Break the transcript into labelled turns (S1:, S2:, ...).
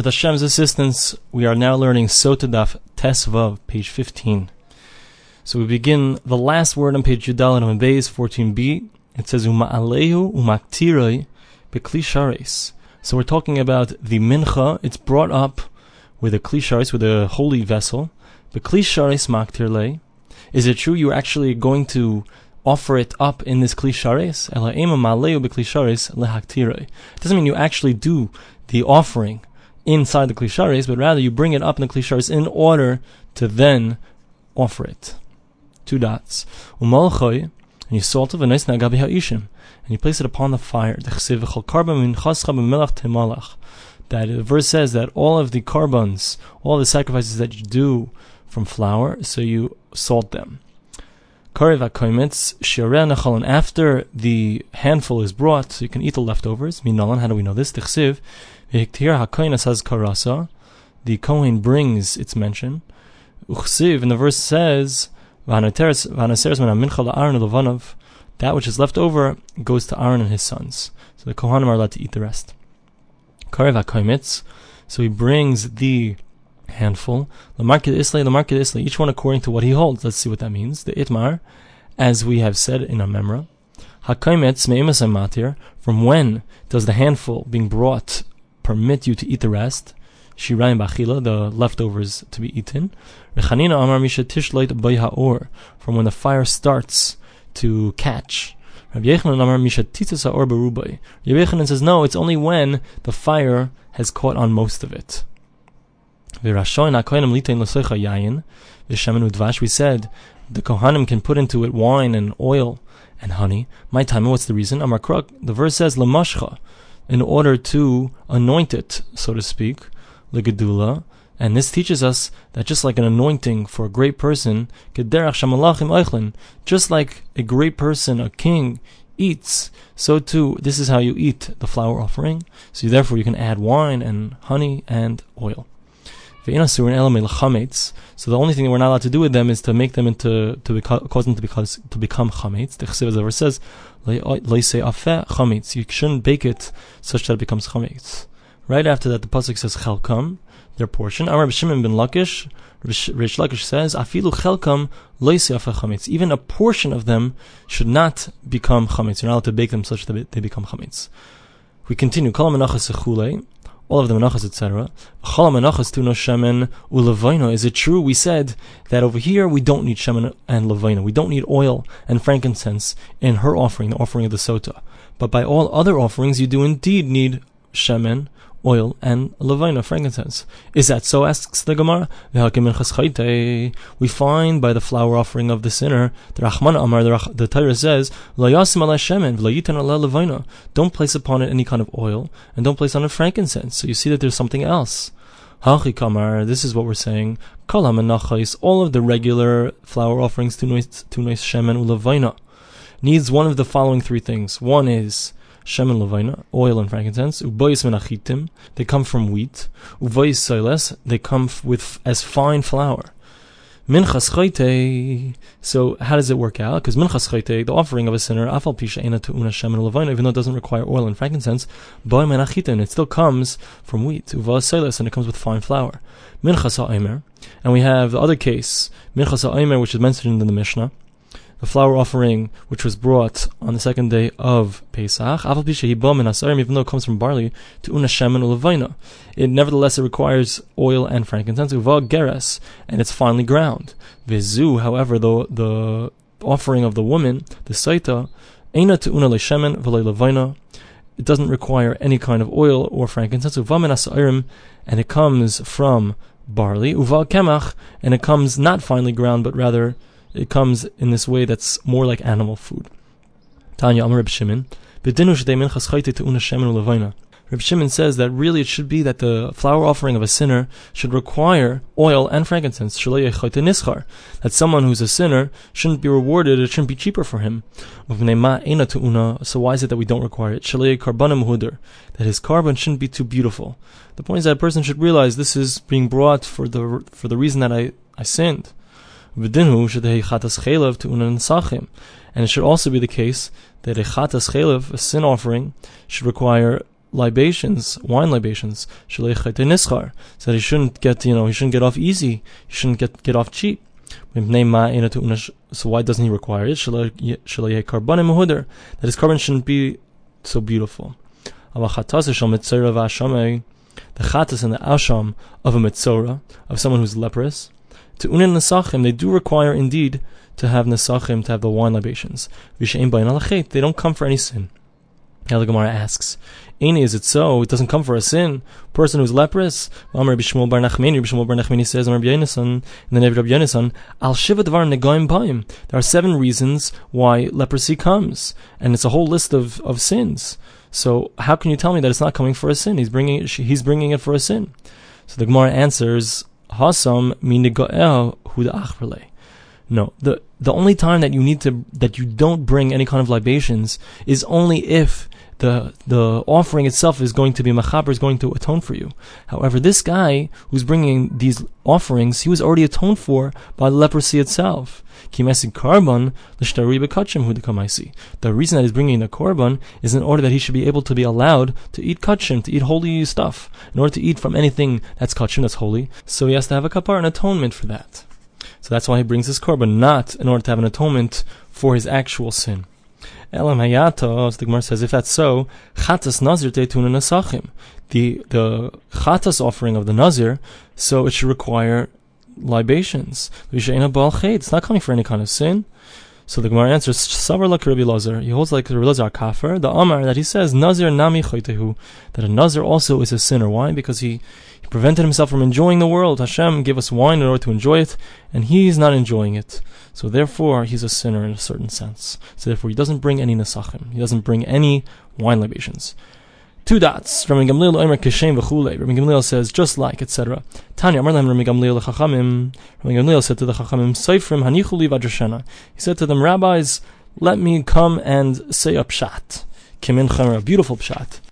S1: With Hashem's assistance, we are now learning Sota Daf Tesvav, page 15. So we begin the last word on page Yudal and Beis 14b. It says Uma'alehu umaktiroi beklishares. So we're talking about the mincha. It's brought up with a klishares, with a holy vessel. Beklishares maktirle. Is it true you're actually going to offer it up in this klishares? Ela ema ma'alehu beklishares lehaktiroi. It doesn't mean you actually do the offering inside the klishares, but rather you bring it up in the klishares in order to then offer it. Two dots. and you salt it, and you place it upon the fire. That the verse says that all of the korbans, all the sacrifices that you do from flour, so you salt them. After the handful is brought, so you can eat the leftovers. Minalan, how do we know this? The Kohen brings its mention. Uchsiv, and the verse says, that which is left over goes to Aaron and his sons. So the Kohanim are allowed to eat the rest. So he brings the handful. Lamarkid Islay, Lamarkid Islay, each one according to what he holds. Let's see what that means. The Itmar, as we have said in our Memra. Hakaimetz matir. From when does the handful being brought permit you to eat the rest. Shirayim bachila, the leftovers to be eaten. Rechanina amar misha tishloit ha'or, from when the fire starts to catch. Rabbi Yochanan amar misha titzis ha'or berubai. Rabbi Yochanan says, no, it's only when the fire has caught on most of it. We said the Kohanim can put into it wine and oil and honey. My time, what's the reason? Amar Kruk, the verse says, Lamashcha, in order to anoint it, so to speak, legedula. And this teaches us that just like an anointing for a great person, just like a great person, a king, eats, so too, this is how you eat the flour offering. So therefore you can add wine and honey and oil. So the only thing that we're not allowed to do with them is to make them into to cause them to become to become chametz. The Chassidus ever says, chametz. You shouldn't bake it such that it becomes chametz. Right after that, the pasuk says chelkam, their portion. Amar Shimon ben Lakish, Reish Lakish says, afilu chelkam chametz. Even a portion of them should not become chametz. You're not allowed to bake them such that they become chametz. We continue. All of the menachas, etc. Is it true? We said that over here we don't need shemen and levaina. We don't need oil and frankincense in her offering, the offering of the sota. But by all other offerings, you do indeed need shemen oil, and levina, frankincense. Is that so? asks the Gemara. We find by the flour offering of the sinner, the Rahman Amar, the, Torah says, Don't place upon it any kind of oil, and don't place on it frankincense. So you see that there's something else. This is what we're saying. All of the regular flour offerings to noise shemen ulavaina needs one of the following three things. One is shemen levina, oil and frankincense. Ubois menachitim, they come from wheat. Uvois soiles, they come with as fine flour. Minchas chayte. So how does it work out? Because minchas chayte, the offering of a sinner, afal pisha ena una shemen levina, even though it doesn't require oil and frankincense, boy menachitim, it still comes from wheat. Soiles, and it comes with fine flour. Minchas ha'omer, and we have the other case, minchas ha'omer, which is mentioned in the Mishnah the flour offering which was brought on the second day of Pesach, even though it comes from barley, to una shemen. It nevertheless it requires oil and frankincense, geres, and it's finely ground. Vizu, however, the the offering of the woman, the saita, eina to una leshemen v'levina. It doesn't require any kind of oil or frankincense, and it comes from barley, uva kemach, and it comes not finely ground, but rather it comes in this way that's more like animal food. Tanya Reb Shimon, Reb Shimon says that really it should be that the flour offering of a sinner should require oil and frankincense. That someone who's a sinner shouldn't be rewarded, it shouldn't be cheaper for him. So why is it that we don't require it? That his korban shouldn't be too beautiful. The point is that a person should realize this is being brought for the for the reason that I, I sinned. And it should also be the case that a chatas chelav, a sin offering, should require libations, wine libations, so that he shouldn't get, you know, he shouldn't get off easy, he shouldn't get get off cheap. So why doesn't he require it? That his korban shouldn't be so beautiful. The chatas and the asham of a mitzora, of someone who's leprous, to unin nesachim, they do require indeed to have nesachim, to have the wine libations. They don't come for any sin. Now the Gemara asks, Any is it so? It doesn't come for a sin. Person who's leprous. Amar Bishmul Bar Nachmani, Bishmul Bar Nachmani says, in the name of Rabbi Yonasan, Al Shiva Devar Negoim Baim. There are seven reasons why leprosy comes, and it's a whole list of, of sins. So how can you tell me that it's not coming for a sin? He's bringing it, he's bringing it for a sin. So the Gemara answers, Hasam mi negoel huda No, the the only time that you need to that you don't bring any kind of libations is only if the the offering itself is going to be mechaper is going to atone for you. However, this guy who's bringing these offerings, he was already atoned for by the leprosy itself. The reason that he's bringing the korban is in order that he should be able to be allowed to eat kachim, to eat holy stuff, in order to eat from anything that's kachim, that's holy. So he has to have a kapar, an atonement for that. So that's why he brings his korban, not in order to have an atonement for his actual sin. Elam Hayatos, the Gemara says, if that's so, Chatas Nazir Teituna Nasachim. The, the Chatas offering of the Nazir, so it should require libations. It's not coming for any kind of sin. So the Gemara answers, Savar like Rabbi Lazar. He holds like Rabbi Lazar kafir. The Amar that he says, Nazir nami choitehu. That a Nazir also is a sinner. Why? Because he prevented himself from enjoying the world. Hashem gave us wine in order to enjoy it, and he's not enjoying it. So therefore, he's a sinner in a certain sense. So therefore, he doesn't bring any nasachim. He doesn't bring any wine libations. Two dots. Rabbi Gamliel Omer Keshem v'chulei. Rabbi Gamliel says, just like, etc. Tanya Amar Rabbi Gamliel Chachamim. Rabbi Gamliel said to the Chachamim, Seifrim hanichuli v'adrashena. He said to them, Rabbis, let me come and say a pshat. Kimin Chamer, a beautiful pshat.